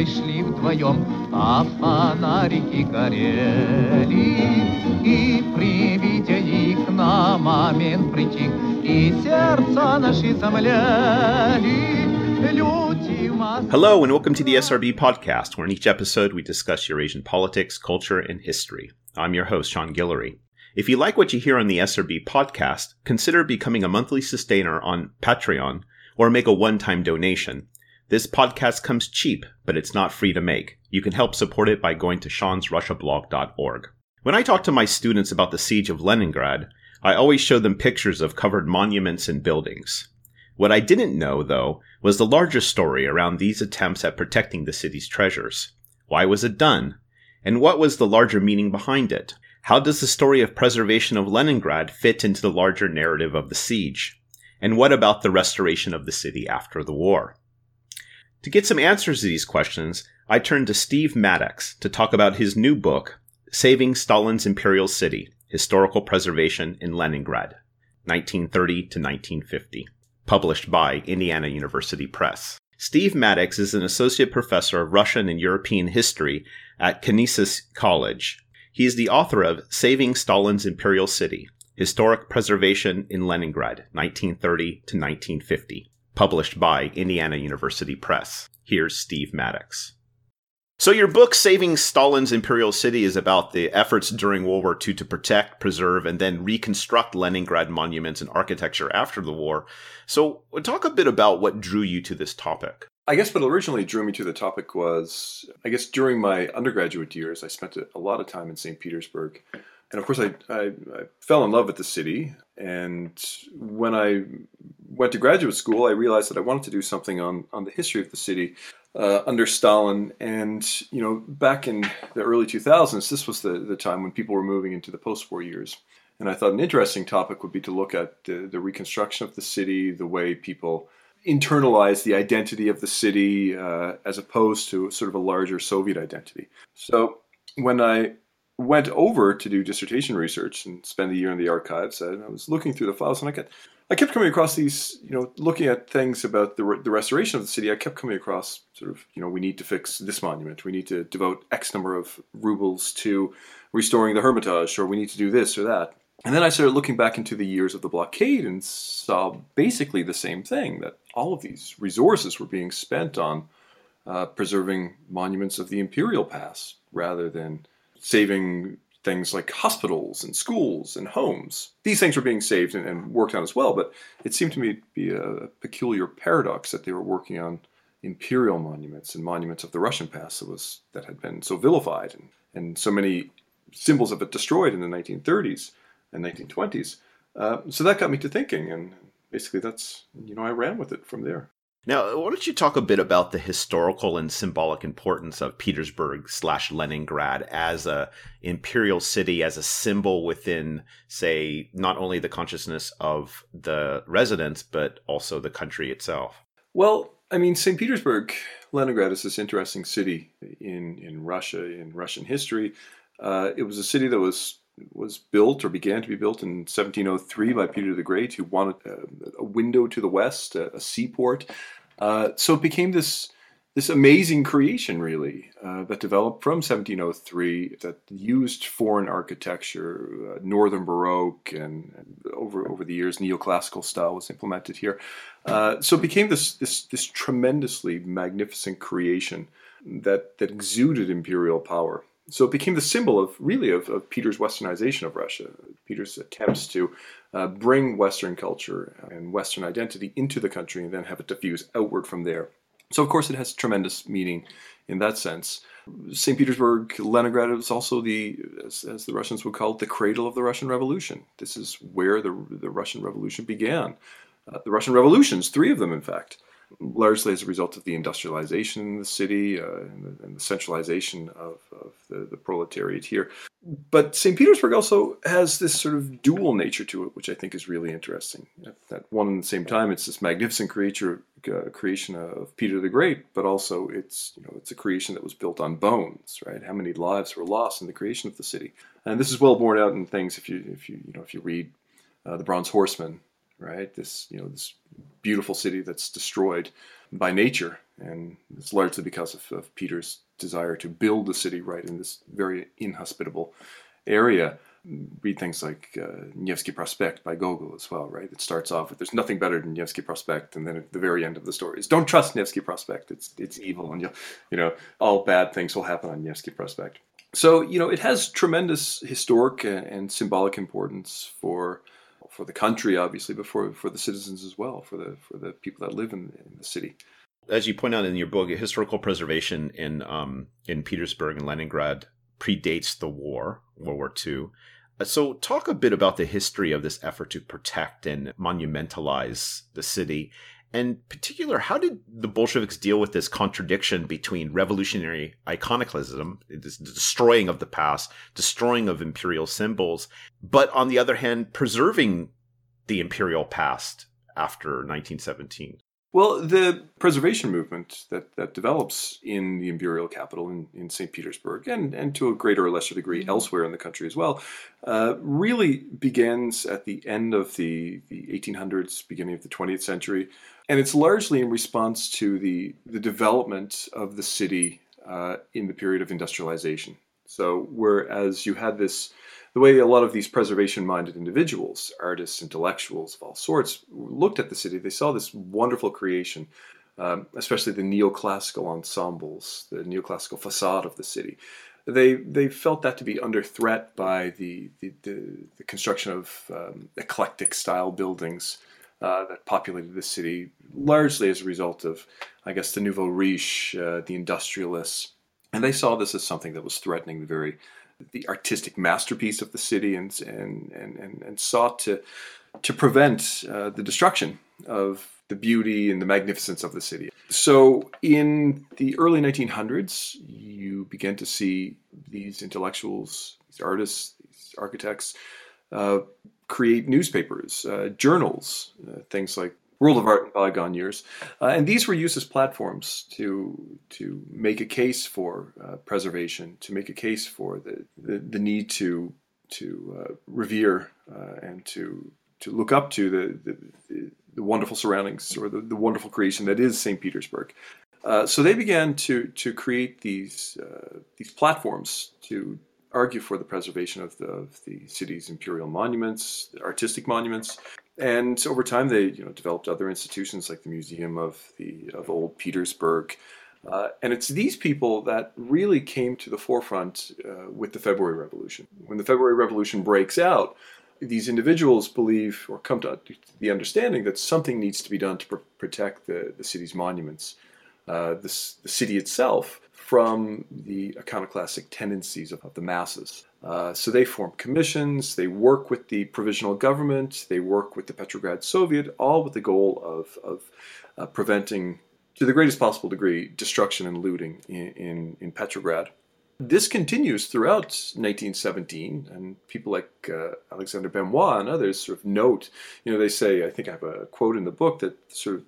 дорогой шли вдвоем, а фонарики горели. И при виде их на момент притих, и сердца наши замляли. Hello, and welcome to the SRB podcast, where in each episode we discuss Eurasian politics, culture, and history. I'm your host, Sean Guillory. If you like what you hear on the SRB podcast, consider becoming a monthly sustainer on Patreon or make a one time donation. This podcast comes cheap, but it's not free to make. You can help support it by going to seansrussiablog.org. When I talk to my students about the siege of Leningrad, I always show them pictures of covered monuments and buildings. What I didn't know, though, was the larger story around these attempts at protecting the city's treasures. Why was it done? And what was the larger meaning behind it? How does the story of preservation of Leningrad fit into the larger narrative of the siege? And what about the restoration of the city after the war? To get some answers to these questions, I turned to Steve Maddox to talk about his new book, Saving Stalin's Imperial City Historical Preservation in Leningrad, 1930 to 1950, published by Indiana University Press. Steve Maddox is an associate professor of Russian and European history at Canisius College he is the author of Saving Stalin's Imperial City Historic Preservation in Leningrad, 1930 to 1950, published by Indiana University Press. Here's Steve Maddox. So, your book, Saving Stalin's Imperial City, is about the efforts during World War II to protect, preserve, and then reconstruct Leningrad monuments and architecture after the war. So, talk a bit about what drew you to this topic. I guess what originally drew me to the topic was, I guess during my undergraduate years, I spent a lot of time in St. Petersburg. And of course, I, I, I, fell in love with the city. And when I went to graduate school, I realized that I wanted to do something on, on the history of the city uh, under Stalin. And, you know, back in the early 2000s, this was the, the time when people were moving into the post war years. And I thought an interesting topic would be to look at the, the reconstruction of the city, the way people internalize the identity of the city uh, as opposed to sort of a larger Soviet identity. So when I went over to do dissertation research and spend a year in the archives, I, I was looking through the files and I kept, I kept coming across these, you know, looking at things about the, the restoration of the city. I kept coming across sort of, you know, we need to fix this monument. We need to devote X number of rubles to restoring the Hermitage, or we need to do this or that. And then I started looking back into the years of the blockade and saw basically the same thing that all of these resources were being spent on uh, preserving monuments of the imperial past rather than saving things like hospitals and schools and homes. These things were being saved and, and worked on as well, but it seemed to me to be a peculiar paradox that they were working on imperial monuments and monuments of the Russian past that was that had been so vilified and, and so many symbols of it destroyed in the 1930s and 1920s. Uh, so that got me to thinking, and basically that's you know I ran with it from there. Now, why don't you talk a bit about the historical and symbolic importance of Petersburg slash Leningrad as a imperial city, as a symbol within, say, not only the consciousness of the residents but also the country itself? Well, I mean, St. Petersburg, Leningrad is this interesting city in in Russia in Russian history. Uh, it was a city that was was built or began to be built in 1703 by Peter the Great, who wanted a, a window to the west, a, a seaport. Uh, so it became this this amazing creation, really, uh, that developed from 1703 that used foreign architecture, uh, Northern Baroque, and, and, over over the years, neoclassical style was implemented here. Uh, so it became this this this tremendously magnificent creation that that exuded imperial power so it became the symbol of really of, of Peter's westernization of Russia, Peter's attempts to uh, bring Western culture and Western identity into the country and then have it diffuse outward from there. So of course it has tremendous meaning in that sense. St. Petersburg, Leningrad is also the, as, as, the Russians would call it, the cradle of the Russian Revolution. This is where the, the Russian Revolution began. Uh, the Russian revolutions, three of them in fact, largely as a result of the industrialization in the city uh, and, the, and, the, centralization of, of the, the, proletariat here. But St. Petersburg also has this sort of dual nature to it, which I think is really interesting. At, at one and the same time, it's this magnificent creature, uh, creation of Peter the Great, but also it's you know it's a creation that was built on bones, right? How many lives were lost in the creation of the city? And this is well borne out in things if you if you you know if you read uh, the Bronze Horseman right? This you know this beautiful city that's destroyed by nature and it's largely because of, of Peter's desire to build the city right in this very inhospitable area read things like uh, Nevsky Prospect by Gogol as well, right? It starts off with there's nothing better than Nevsky Prospect, and then at the very end of the story is don't trust Nevsky Prospect. It's it's evil, and you you know all bad things will happen on Nevsky Prospect. So you know it has tremendous historic and, and symbolic importance for for the country, obviously, but for, for the citizens as well, for the for the people that live in, in the city. As you point out in your book, historical preservation in um, in Petersburg and Leningrad predates the war, World War II. Uh, so, talk a bit about the history of this effort to protect and monumentalize the city. And particular, how did the Bolsheviks deal with this contradiction between revolutionary iconoclasm, this destroying of the past, destroying of imperial symbols, but on the other hand, preserving the imperial past after 1917? Well, the preservation movement that, that develops in the imperial capital in, in St. Petersburg and, and to a greater or lesser degree mm-hmm. elsewhere in the country as well uh, really begins at the end of the, the 1800s, beginning of the 20th century. And it's largely in response to the, the development of the city uh, in the period of industrialization. So, whereas you had this the way a lot of these preservation minded individuals, artists, intellectuals of all sorts, looked at the city, they saw this wonderful creation, um, especially the neoclassical ensembles, the neoclassical facade of the city. They, they felt that to be under threat by the, the, the, the construction of um, eclectic style buildings uh, that populated the city, largely as a result of, I guess, the nouveau riche, uh, the industrialists. And they saw this as something that was threatening the very the artistic masterpiece of the city and and and, and, sought to to prevent uh, the destruction of the beauty and the magnificence of the city. So in the early 1900s, you began to see these intellectuals, these artists, these architects uh, create newspapers, uh, journals, uh, things like World of Art in bygone years, uh, and these were used as platforms to to make a case for uh, preservation, to make a case for the the, the need to to uh, revere uh, and to to look up to the the, the wonderful surroundings or the, the, wonderful creation that is St. Petersburg. Uh, so they began to to create these uh, these platforms to argue for the preservation of the, of the city's imperial monuments, artistic monuments, and over time they you know developed other institutions like the Museum of the of Old Petersburg. Uh, and it's these people that really came to the forefront uh, with the February Revolution. When the February Revolution breaks out, these individuals believe or come to the understanding that something needs to be done to pr- protect the, the city's monuments, uh, the city itself, from the iconoclastic tendencies of, the masses. Uh, so they form commissions, they work with the provisional government, they work with the Petrograd Soviet, all with the goal of, of uh, preventing, to the greatest possible degree, destruction and looting in, in, in, Petrograd. This continues throughout 1917, and people like uh, Alexander Benois and others sort of note, you know, they say, I think I have a quote in the book that sort of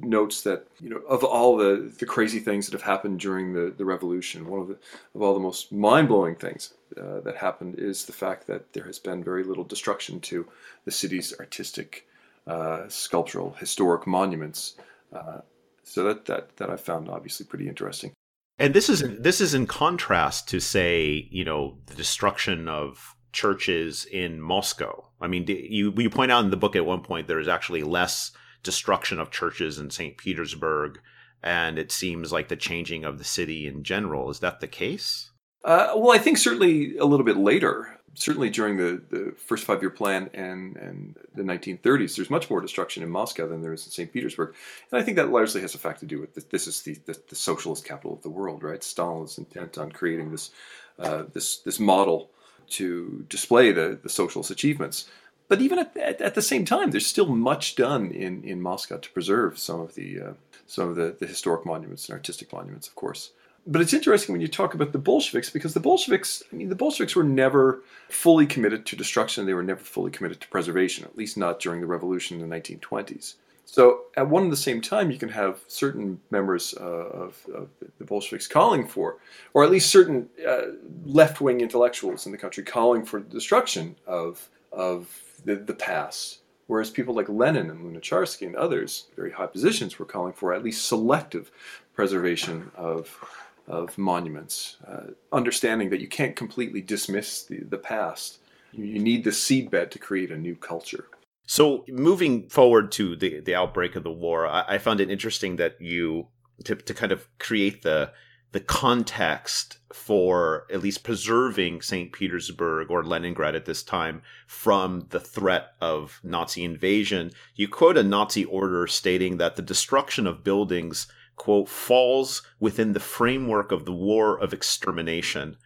notes that you know of all the, the crazy things that have happened during the, the revolution, one of the of all the most mind blowing things uh, that happened is the fact that there has been very little destruction to the city's artistic, uh, sculptural, historic monuments. Uh, so that that that I found obviously pretty interesting. And this is this is in contrast to say you know the destruction of churches in Moscow. I mean, you you point out in the book at one point there is actually less destruction of churches in St. Petersburg, and it seems like the changing of the city in general. Is that the case? Uh, well, I think certainly a little bit later, certainly during the, the first five year plan and, and the 1930s, there's much more destruction in Moscow than there is in St. Petersburg. And I think that largely has a fact to do with this, this is the, the, the socialist capital of the world, right? Stalin is intent on creating this, uh, this, this model to display the, the socialist achievements but even at, at, at, the same time, there's still much done in, in Moscow to preserve some of the uh, some of the, the historic monuments and artistic monuments, of course. But it's interesting when you talk about the Bolsheviks because the Bolsheviks, I mean, the Bolsheviks were never fully committed to destruction. They were never fully committed to preservation, at least not during the revolution in the 1920s. So at one and the same time, you can have certain members uh, of, of, the Bolsheviks calling for, or at least certain uh, left-wing intellectuals in the country calling for the destruction of of the, the past, Whereas people like Lenin and Lunacharsky and others, very high positions, were calling for at least selective preservation of, of monuments, uh, understanding that you can't completely dismiss the, the past. You, need the seedbed to create a new culture. So, moving forward to the, the outbreak of the war, I, I found it interesting that you, to, to kind of create the the context for at least preserving St. Petersburg or Leningrad at this time from the threat of Nazi invasion. You quote a Nazi order stating that the destruction of buildings, quote, falls within the framework of the war of extermination.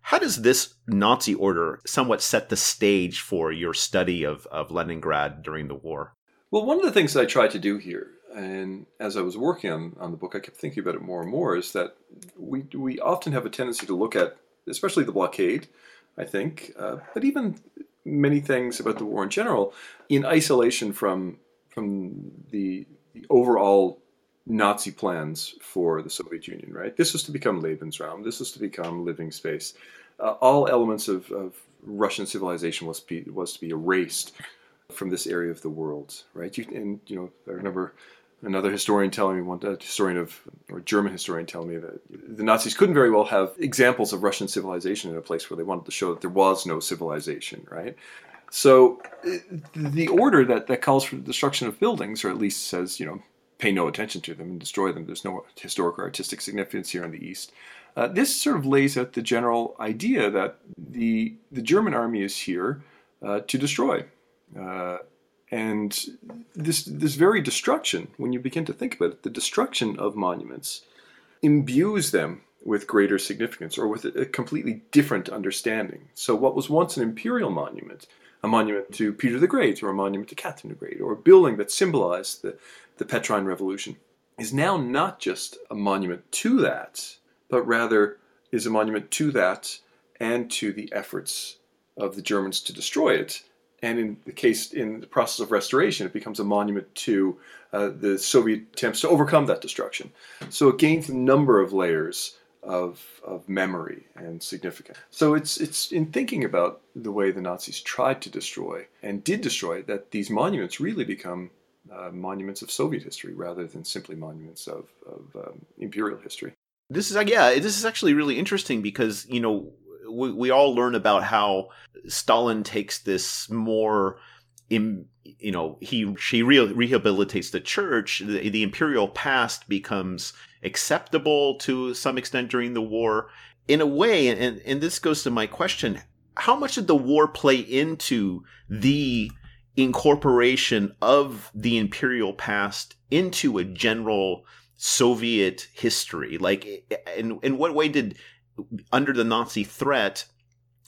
How does this Nazi order somewhat set the stage for your study of, of Leningrad during the war? Well, one of the things I tried to do here and as I was working on, on the book, I kept thinking about it more and more. Is that we we often have a tendency to look at, especially the blockade, I think, uh, but even many things about the war in general, in isolation from from the, the overall Nazi plans for the Soviet Union. Right, this was to become Lebensraum. This was to become living space. Uh, all elements of, of Russian civilization was be, was to be erased from this area of the world, right? You, and you know, I remember another historian telling me one historian of or German historian telling me that the Nazis couldn't very well have examples of Russian civilization in a place where they wanted to show that there was no civilization, right? So the order that, that calls for the destruction of buildings, or at least says, you know, pay no attention to them and destroy them. There's no historic or artistic significance here in the East. Uh, this sort of lays out the general idea that the the German army is here uh, to destroy. Uh, and this this very destruction, when you begin to think about it, the destruction of monuments imbues them with greater significance or with a completely different understanding. So what was once an imperial monument, a monument to Peter the Great or a monument to Catherine the Great, or a building that symbolized the, the Petrine Revolution, is now not just a monument to that, but rather is a monument to that and to the efforts of the Germans to destroy it and in the case in the process of restoration, it becomes a monument to uh, the Soviet attempts to overcome that destruction. So it gains a number of layers of, of memory and significance. So it's it's in thinking about the way the Nazis tried to destroy and did destroy that these monuments really become uh, monuments of Soviet history rather than simply monuments of, of um, imperial history. This is yeah, this is actually really interesting because you know we, we all learn about how Stalin takes this more in, you know he she re- rehabilitates the church the, the, imperial past becomes acceptable to some extent during the war. In a way and and this goes to my question how much did the war play into the incorporation of the imperial past into a general soviet history? Like in in what way did under the Nazi threat,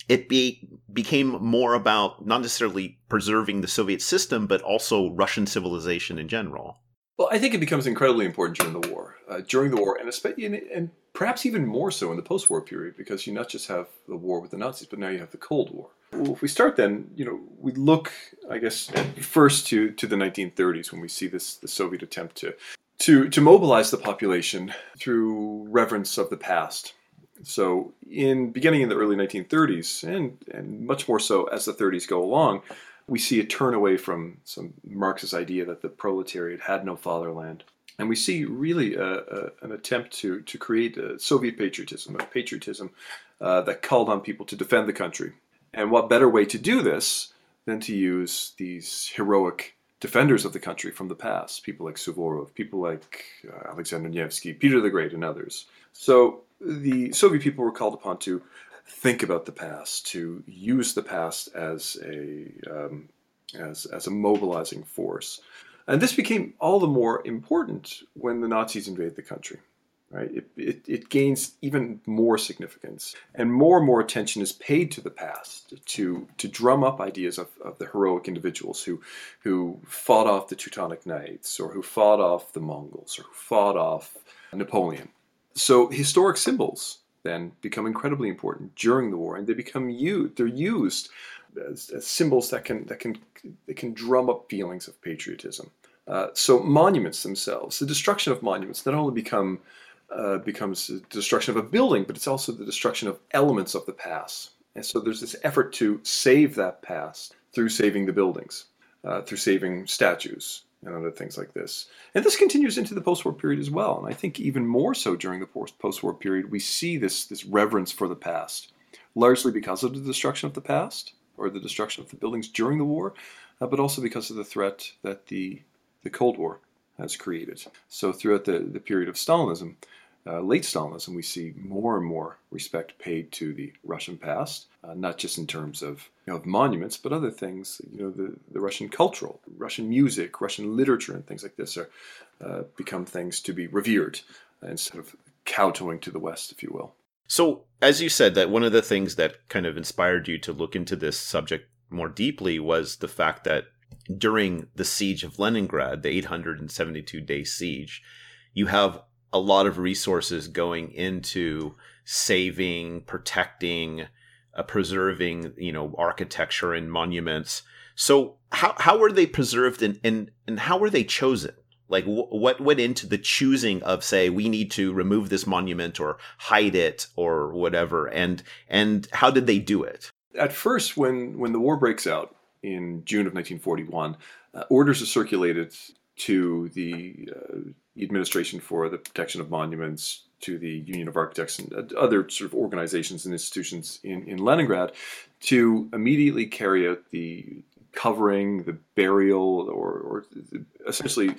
it be, became more about not necessarily preserving the Soviet system, but also Russian civilization in general. Well, I think it becomes incredibly important during the war. Uh, during the war, and, especially, and perhaps even more so in the post-war period, because you not just have the war with the Nazis, but now you have the Cold War. Well, if we start then, you know, we look, I guess, first to, to the 1930s when we see this the Soviet attempt to to to mobilize the population through reverence of the past so, in beginning in the early 1930s, and, and much more so as the 30s go along, we see a turn away from some Marxist idea that the proletariat had no fatherland. And we see really a, a, an attempt to, to create Soviet patriotism, a patriotism uh, that called on people to defend the country. And what better way to do this than to use these heroic defenders of the country from the past, people like Suvorov, people like uh, Alexander Nevsky, Peter the Great, and others. So the Soviet people were called upon to think about the past, to use the past as a um, as as a mobilizing force, and this became all the more important when the Nazis invade the country. Right, it, it, it gains even more significance, and more and more attention is paid to the past to to drum up ideas of, of the heroic individuals who who fought off the Teutonic Knights, or who fought off the Mongols, or who fought off Napoleon so historic symbols then become incredibly important during the war, and they become used. They're used as, as, symbols that can that can that can drum up feelings of patriotism. Uh, so monuments themselves, the destruction of monuments, not only become uh, becomes the destruction of a building, but it's also the destruction of elements of the past. And so there's this effort to save that past through saving the buildings. uh, through saving statues and other things like this. And this continues into the post-war period as well. And I think even more so during the post-war period, we see this this reverence for the past, largely because of the destruction of the past or the destruction of the buildings during the war, uh, but also because of the threat that the the Cold War has created. So throughout the, the period of Stalinism, uh, late Stalinism, we see more and more respect paid to the Russian past, uh, not just in terms of, you know, of monuments, but other things. You know, the, the Russian cultural, Russian music, Russian literature, and things like this are uh, become things to be revered instead of kowtowing to the West, if you will. So, as you said, that one of the things that kind of inspired you to look into this subject more deeply was the fact that during the siege of Leningrad, the 872 day siege, you have a lot of resources going into saving, protecting, uh, preserving, you know, architecture and monuments. So how how were they preserved and and, and how were they chosen? Like wh- what went into the choosing of say we need to remove this monument or hide it or whatever and and how did they do it? At first when when the war breaks out in June of 1941, uh, orders are circulated to the uh, administration for the protection of monuments, to the Union of Architects and other sort of organizations and institutions in, in Leningrad to immediately carry out the covering, the burial, or, or essentially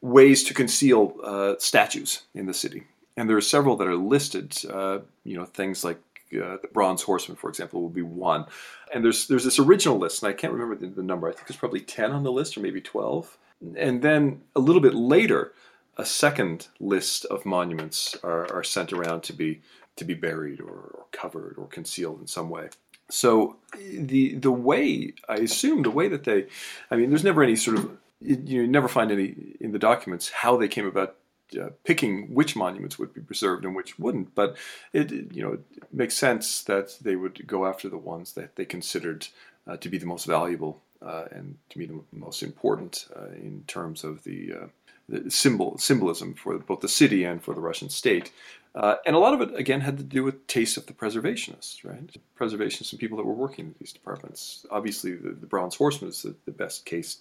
ways to conceal uh, statues in the city. And there are several that are listed, uh, you know, things like uh, the Bronze Horseman, for example, will be one. And there's there's this original list, and I can't remember the, the number. I think there's probably ten on the list, or maybe twelve. And then a little bit later, a second list of monuments are, are sent around to be to be buried or, or, covered or concealed in some way. So the the way I assume the way that they, I mean, there's never any sort of you never find any in the documents how they came about uh, picking which monuments would be preserved and which wouldn't. But it you know it makes sense that they would go after the ones that they considered uh, to be the most valuable and to me the most important uh, in terms of the uh, the symbol symbolism for both the city and for the Russian state. Uh, and a lot of it, again, had to do with taste of the preservationists, right? Preservationists and people that were working in these departments. Obviously, the, the Bronze Horseman is the, the, best case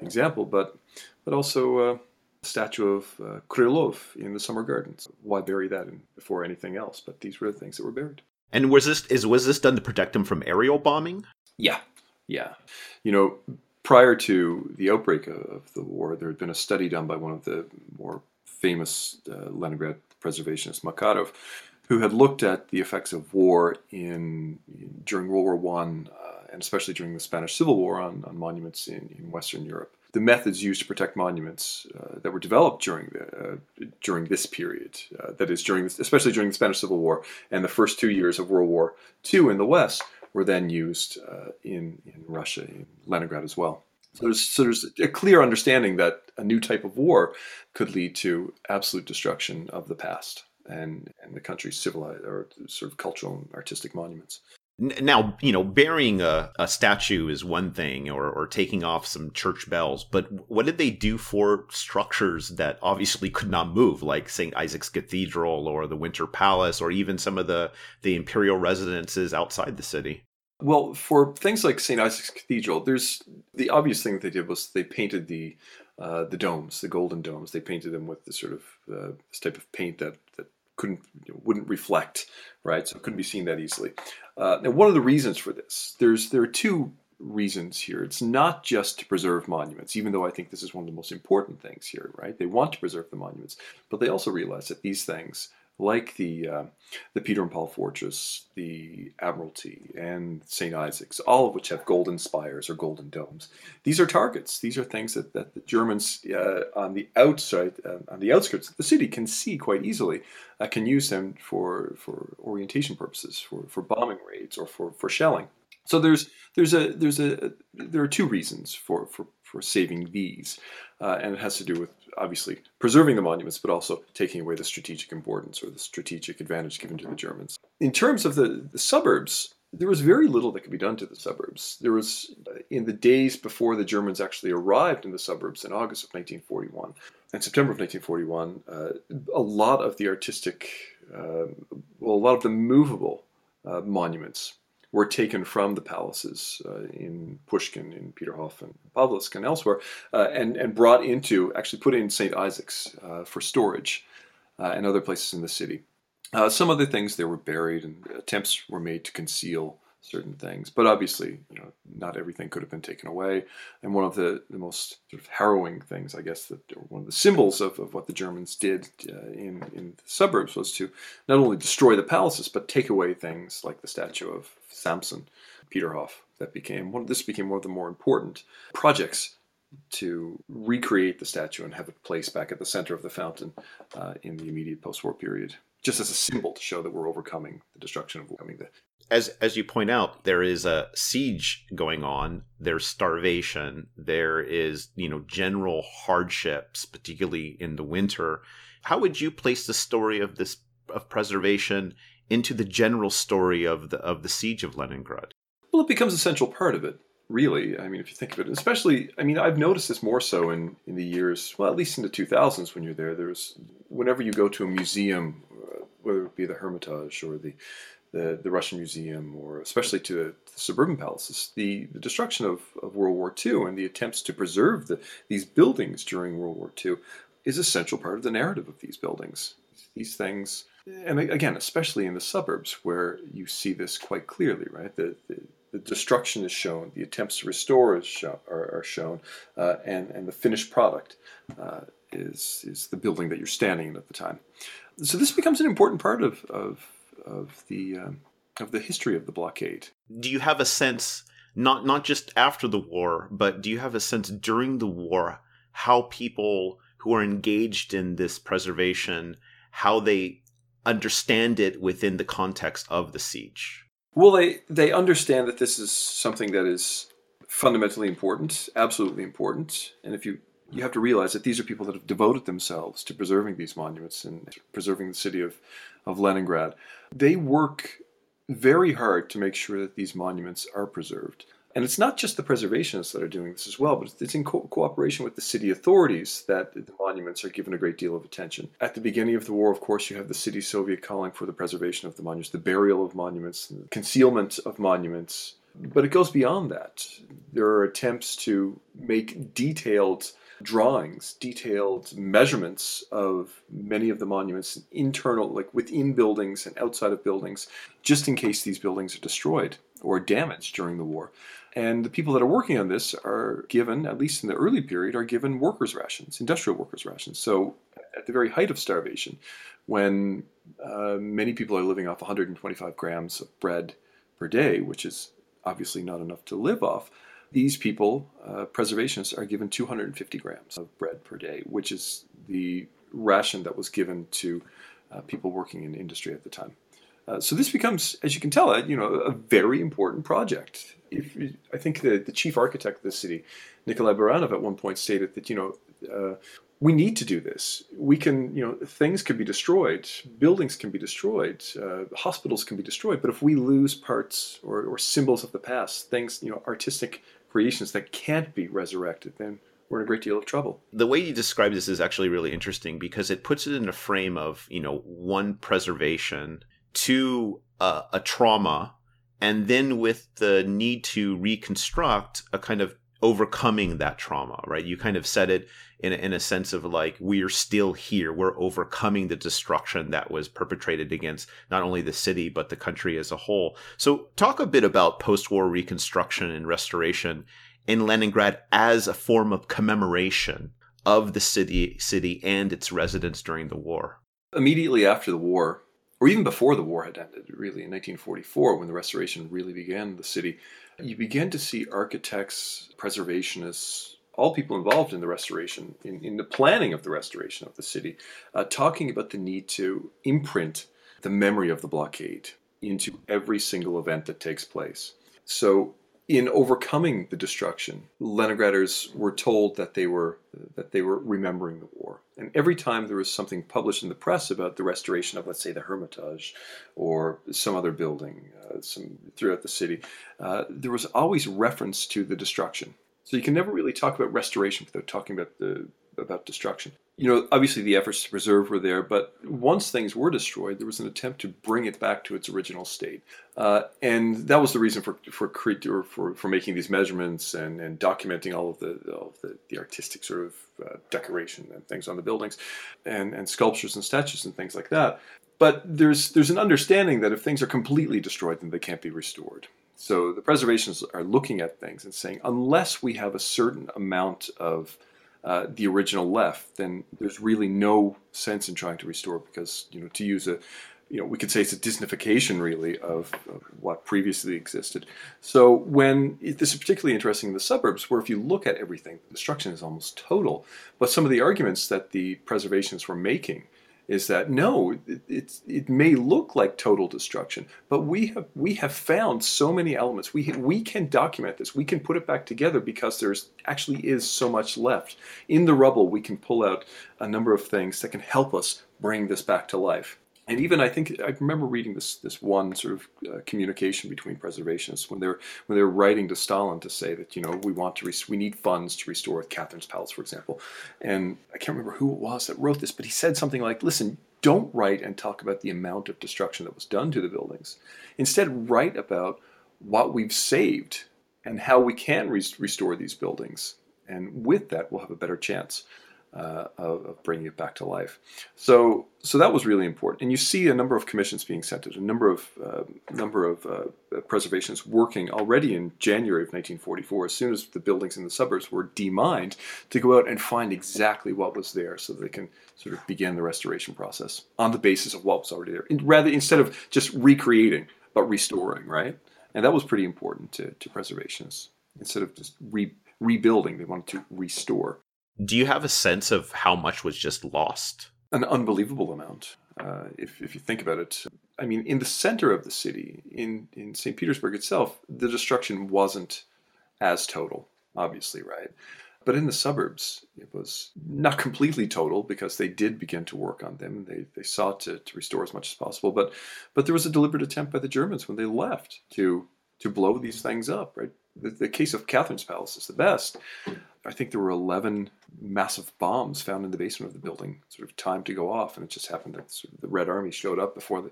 example, but but also uh, the statue of uh, Krylov in the Summer Gardens. Why bury that in, before anything else? But these were the things that were buried. And was this is was this done to protect them from aerial bombing? Yeah, yeah. You know, prior to the outbreak of the war, there had been a study done by one of the more famous uh, Leningrad preservationists, Makarov, who had looked at the effects of war in, in during World War One, uh, and especially during the Spanish Civil War on, on monuments in, in Western Europe. The methods used to protect monuments uh, that were developed during the uh, during this period, uh, that is during especially during the Spanish Civil War and the first two years of World War II in the West, were then used uh, in, in Russia, in Leningrad as well. So there's, so there's a clear understanding that a new type of war could lead to absolute destruction of the past and, and the country's civilized or sort of cultural and artistic monuments. Now, you know, burying a, a statue is one thing, or, or taking off some church bells, but what did they do for structures that obviously could not move, like St. Isaac's Cathedral or the Winter Palace, or even some of the, the imperial residences outside the city? Well, for things like St. Isaac's Cathedral, there's the obvious thing that they did was they painted the uh, the domes, the golden domes. They painted them with this sort of uh, this type of paint that that couldn't wouldn't reflect, right? So it couldn't be seen that easily. Uh, now, one of the reasons for this, there's there are two reasons here. It's not just to preserve monuments, even though I think this is one of the most important things here, right? They want to preserve the monuments, but they also realize that these things like the uh, the Peter and Paul Fortress, the Admiralty, and St. Isaac's, all of which have golden spires or golden domes. These are targets. These are things that, that the Germans uh, on the outside, uh, on the outskirts of the city, can see quite easily. Uh, can use them for for orientation purposes, for, for bombing raids or for, for shelling. So there's there's a there's a there are two reasons for for for saving these, uh, and it has to do with obviously preserving the monuments, but also taking away the strategic importance or the strategic advantage given to the Germans. In terms of the, the suburbs, there was very little that could be done to the suburbs. There was, in the days before the Germans actually arrived in the suburbs in August of 1941 and September of 1941, uh, a lot of the artistic, uh, well, a lot of the movable uh, monuments were taken from the palaces uh, in Pushkin, in Peterhof, and Pavlovsk, and elsewhere, uh, and and brought into actually put in St. Isaac's uh, for storage, uh, and other places in the city. Uh, some other things they were buried, and attempts were made to conceal certain things. But obviously, you know, not everything could have been taken away. And one of the, the most sort of harrowing things, I guess, that one of the symbols of, of what the Germans did uh, in, in the suburbs was to not only destroy the palaces, but take away things like the statue of Samson, Peterhof. That became one. This became one of the more important projects to recreate the statue and have it placed back at the center of the fountain uh, in the immediate post-war period, just as a symbol to show that we're overcoming the destruction of overcoming the as as you point out, there is a siege going on. There's starvation. There is you know general hardships, particularly in the winter. How would you place the story of this of preservation into the general story of the of the siege of Leningrad? Well, it becomes a central part of it. Really, I mean, if you think of it, especially, I mean, I've noticed this more so in, in the years, well, at least in the 2000s when you're there. There's, whenever you go to a museum, uh, whether it be the Hermitage or the the, the Russian Museum, or especially to the, suburban palaces, the, the destruction of, of World War II and the attempts to preserve the, these buildings during World War II is a central part of the narrative of these buildings. These things, and again, especially in the suburbs where you see this quite clearly, right? The, the, the destruction is shown, the attempts to restore show, are, are, shown, uh, and, and the finished product uh, is, is the building that you're standing in at the time. So this becomes an important part of, of of the um, of the history of the blockade. Do you have a sense, not not just after the war, but do you have a sense during the war how people who are engaged in this preservation, how they understand it within the context of the siege? Well, they they understand that this is something that is fundamentally important, absolutely important, and if you you have to realize that these are people that have devoted themselves to preserving these monuments and preserving the city of, of Leningrad. They work very hard to make sure that these monuments are preserved. And it's not just the preservationists that are doing this as well, but it's in co- cooperation with the city authorities that the monuments are given a great deal of attention. At the beginning of the war, of course, you have the city Soviet calling for the preservation of the monuments, the burial of monuments, the concealment of monuments. But it goes beyond that. There are attempts to make detailed drawings, detailed measurements of many of the monuments, internal, like within buildings and outside of buildings, just in case these buildings are destroyed or damaged during the war. And the people that are working on this are given, at least in the early period, are given workers' rations, industrial workers' rations. So at the very height of starvation, when uh, many people are living off 125 grams of bread per day, which is obviously not enough to live off, these people, uh, preservationists, are given 250 grams of bread per day, which is the ration that was given to uh, people working in industry at the time. Uh, so this becomes, as you can tell, you know, a very important project. If, I think the, the chief architect of the city, Nikolai Baranov, at one point stated that you know uh, we need to do this. We can, you know, things can be destroyed, buildings can be destroyed, uh, hospitals can be destroyed. But if we lose parts or, or symbols of the past, things, you know, artistic creations that can't be resurrected, then we're in a great deal of trouble. The way you describe this is actually really interesting because it puts it in a frame of, you know, one preservation, two uh, a trauma, and then with the need to reconstruct a kind of overcoming that trauma, right? You kind of said it in a, in a sense of like we're still here, we're overcoming the destruction that was perpetrated against not only the city but the country as a whole. So, talk a bit about post-war reconstruction and restoration in Leningrad as a form of commemoration of the city city and its residents during the war. Immediately after the war, or even before the war had ended, really in 1944, when the restoration really began the city, you begin to see architects, preservationists, all people involved in the restoration, in, in the planning of the restoration of the city, uh, talking about the need to imprint the memory of the blockade into every single event that takes place. So in overcoming the destruction, Leningraders were told that they were that they were remembering the war. And every time there was something published in the press about the restoration of, let's say, the Hermitage or some other building, uh, some throughout the city, uh, there was always reference to the destruction. So you can never really talk about restoration without talking about the about destruction. You know, obviously the efforts to preserve were there, but once things were destroyed, there was an attempt to bring it back to its original state, uh, and that was the reason for for or for, for making these measurements and, and documenting all of the all of the, the artistic sort of uh, decoration and things on the buildings, and and sculptures and statues and things like that. But there's there's an understanding that if things are completely destroyed, then they can't be restored. So the preservationists are looking at things and saying, unless we have a certain amount of uh, the original left, then there's really no sense in trying to restore because, you know, to use a, you know, we could say it's a disnification really of, of what previously existed. So when this is particularly interesting in the suburbs, where if you look at everything, the destruction is almost total. But some of the arguments that the preservationists were making is that no, it, it, may look like total destruction, but we have we have found so many elements. We we can document this. We can put it back together because there's actually is so much left in the rubble. We can pull out a number of things that can help us bring this back to life and even I think I remember reading this this one sort of uh, communication between preservationists when they're when they're writing to Stalin to say that you know we want to we need funds to restore Catherine's palace, for example. And I can't remember who it was that wrote this, but he said something like, "Listen, don't write and talk about the amount of destruction that was done to the buildings. Instead, write about what we've saved and how we can re- restore these buildings. And with that, we'll have a better chance." Uh, of, bringing it back to life. So, so that was really important. And you see a number of commissions being sent a number of uh, number of uh, preservationists working already in January of 1944. As soon as the buildings in the suburbs were demined, to go out and find exactly what was there, so they can sort of begin the restoration process on the basis of what was already there, rather instead of just recreating, but restoring, right? And that was pretty important to, to preservationists. Instead of just re- rebuilding, they wanted to restore. Do you have a sense of how much was just lost? An unbelievable amount. Uh, if, if you think about it, I mean, in the center of the city, in, in St. Petersburg itself, the destruction wasn't as total, obviously, right? But in the suburbs, it was not completely total because they did begin to work on them. They, they sought to, to restore as much as possible. But, but there was a deliberate attempt by the Germans when they left to, to blow these things up, right? The, the case of Catherine's Palace is the best. I think there were 11 massive bombs found in the basement of the building, sort of timed to go off, and it just happened that sort of the Red Army showed up before the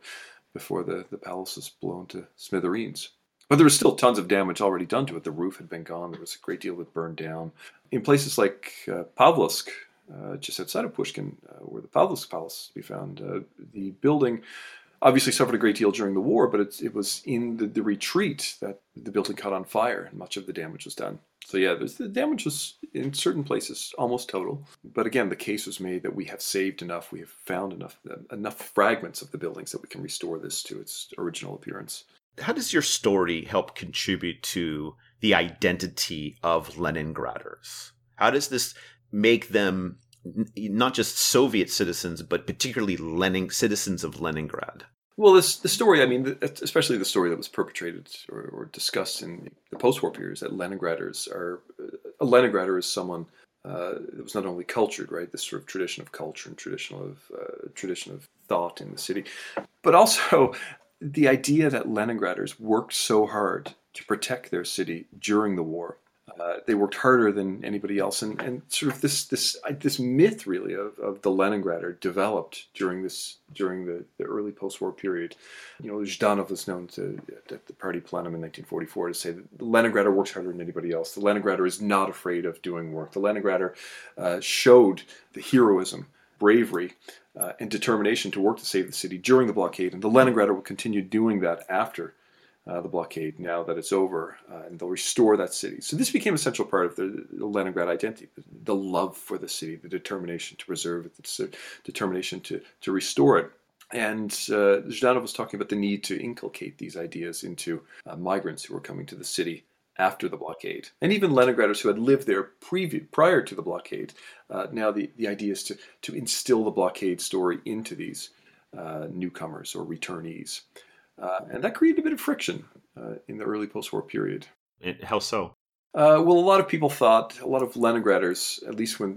before the, the palace was blown to smithereens. But there was still tons of damage already done to it. The roof had been gone. There was a great deal that burned down. In places like uh, Pavlovsk, uh, just outside of Pushkin, uh, where the Pavlovsk Palace is to be found, uh, the building obviously suffered a great deal during the war, but it was in the, the retreat that the building caught on fire and much of the damage was done. So yeah, the damage was in certain places almost total. But again, the case was made that we have saved enough, we have found enough uh, enough fragments of the buildings that we can restore this to its original appearance. How does your story help contribute to the identity of Leningraders? How does this make them not just Soviet citizens, but particularly Lenin citizens of Leningrad? Well, this the story. I mean, especially the story that was perpetrated or, or discussed in the post-war periods that Leningraders are. A Leningrader is someone uh, that was not only cultured, right? This sort of tradition of culture and tradition of uh, tradition of thought in the city, but also the idea that Leningraders worked so hard to protect their city during the war uh, they worked harder than anybody else, and, and sort of this this this myth really of, of the Leningrader developed during this during the, the early post-war period. You know, Zhdanov was known to at the party plenum in 1944 to say that the Leningrader works harder than anybody else. The Leningrader is not afraid of doing work. The Leningrader uh, showed the heroism, bravery, uh, and determination to work to save the city during the blockade, and the Leningrader will continue doing that after uh, the blockade now that it's over, uh, and they'll restore that city. So this became a central part of the, Leningrad identity: the love for the city, the determination to preserve it, the determination to to restore it. And uh, Zhdanov was talking about the need to inculcate these ideas into uh, migrants who were coming to the city after the blockade, and even Leningraders who had lived there previ- prior to the blockade. Uh, now the, the idea is to to instill the blockade story into these uh, newcomers or returnees. Uh, and that created a bit of friction uh, in the early post war period. How so? Uh, well, a lot of people thought, a lot of Leningraders, at least when,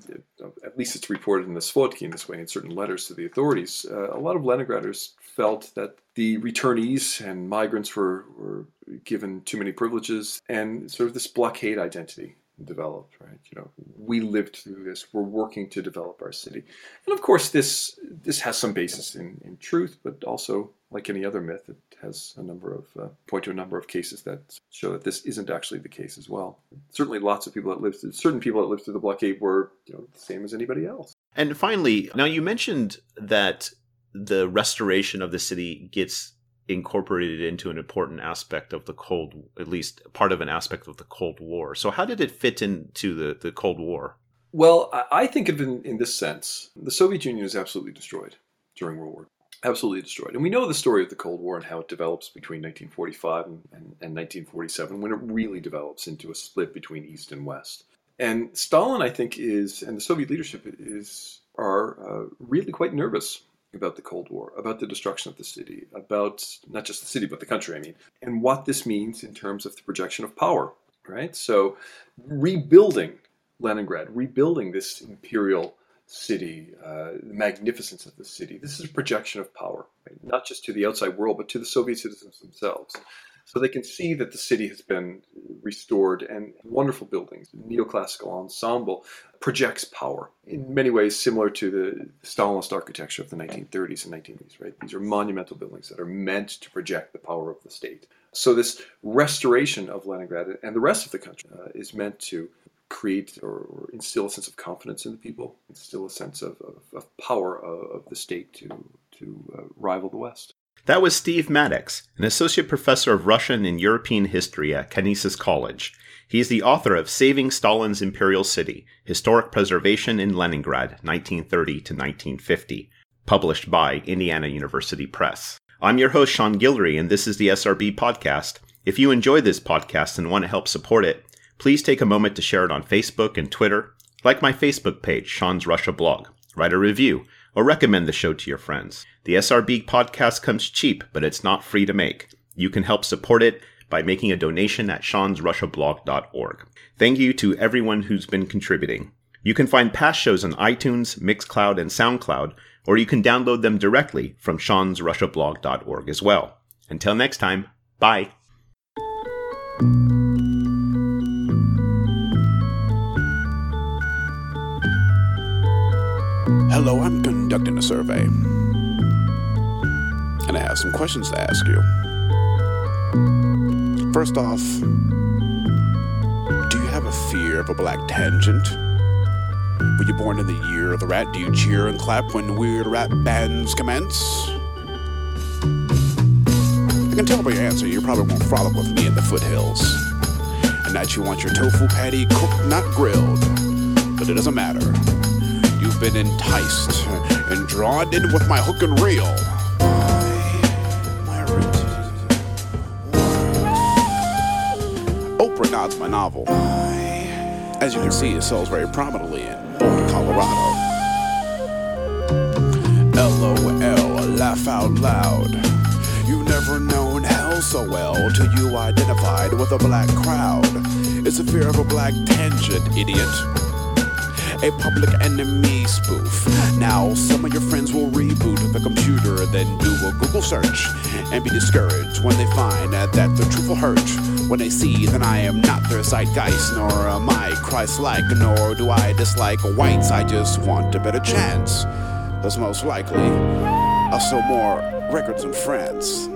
at least it's reported in the Svodki in this way, in certain letters to the authorities, uh, a lot of Leningraders felt that the returnees and migrants were, were given too many privileges and sort of this blockade identity developed, right? You know, we lived through this. We're working to develop our city, and of course, this this has some basis in, in truth, but also, like any other myth, it has a number of uh, point to a number of cases that show that this isn't actually the case as well. Certainly, lots of people that lived through certain people that lived through the blockade were you know the same as anybody else. And finally, now you mentioned that the restoration of the city gets incorporated into an important aspect of the Cold, at least part of an aspect of the Cold War. So, how did it fit into the, the Cold War? Well, I think of it in, in this sense. The Soviet Union is absolutely destroyed during World War absolutely destroyed. And we know the story of the Cold War and how it develops between 1945 and, and, and, 1947, when it really develops into a split between East and West. And Stalin, I think, is, and the Soviet leadership is, are uh, really quite nervous about the Cold War, about the destruction of the city, about not just the city, but the country, I mean, and what this means in terms of the projection of power, right? So, rebuilding Leningrad, rebuilding this imperial city, uh, the magnificence of the city, this is a projection of power, right? not just to the outside world, but to the Soviet citizens themselves. So they can see that the city has been restored and wonderful buildings. Neoclassical ensemble projects power in many ways similar to the Stalinist architecture of the 1930s and 1980s, right? These are monumental buildings that are meant to project the power of the state. So this restoration of Leningrad and the rest of the country uh, is meant to create or, or, instill a sense of confidence in the people, instill a sense of, of, of power of, of, the state to, to uh, rival the West. That was Steve Maddox, an associate professor of Russian and European history at Canisius College. He is the author of Saving Stalin's Imperial City Historic Preservation in Leningrad, 1930 to 1950, published by Indiana University Press. I'm your host, Sean Guillory, and this is the SRB Podcast. If you enjoy this podcast and want to help support it, please take a moment to share it on Facebook and Twitter, like my Facebook page, Sean's Russia blog, write a review, or recommend the show to your friends. The SRB podcast comes cheap, but it's not free to make. You can help support it by making a donation at seansrussiablog.org. Thank you to everyone who's been contributing. You can find past shows on iTunes, Mixcloud, and SoundCloud, or you can download them directly from seansrussiablog.org as well. Until next time, bye. Hello, I'm conducting a survey. And I have some questions to ask you. First off, do you have a fear of a black tangent? Were you born in the year of the rat? Do you cheer and clap when weird rap bands commence? I can tell by your answer you probably won't frolic with me in the foothills. And that you want your tofu patty cooked, not grilled. But it doesn't matter been enticed and drawn in with my hook and reel. Oprah nods my novel. As you can see, it sells very prominently in Boulder, Colorado. LOL, laugh out loud. You never known hell so well till you identified with a black crowd. It's a fear of a black tangent, idiot a public enemy spoof. Now, some of your friends will reboot the computer, then do a Google search and be discouraged when they find that the truth will hurt. When they see that I am not their zeitgeist, nor am I Christ like, nor do I dislike whites, I just want a better chance. That's most likely. Uh, I'll sell more records in France.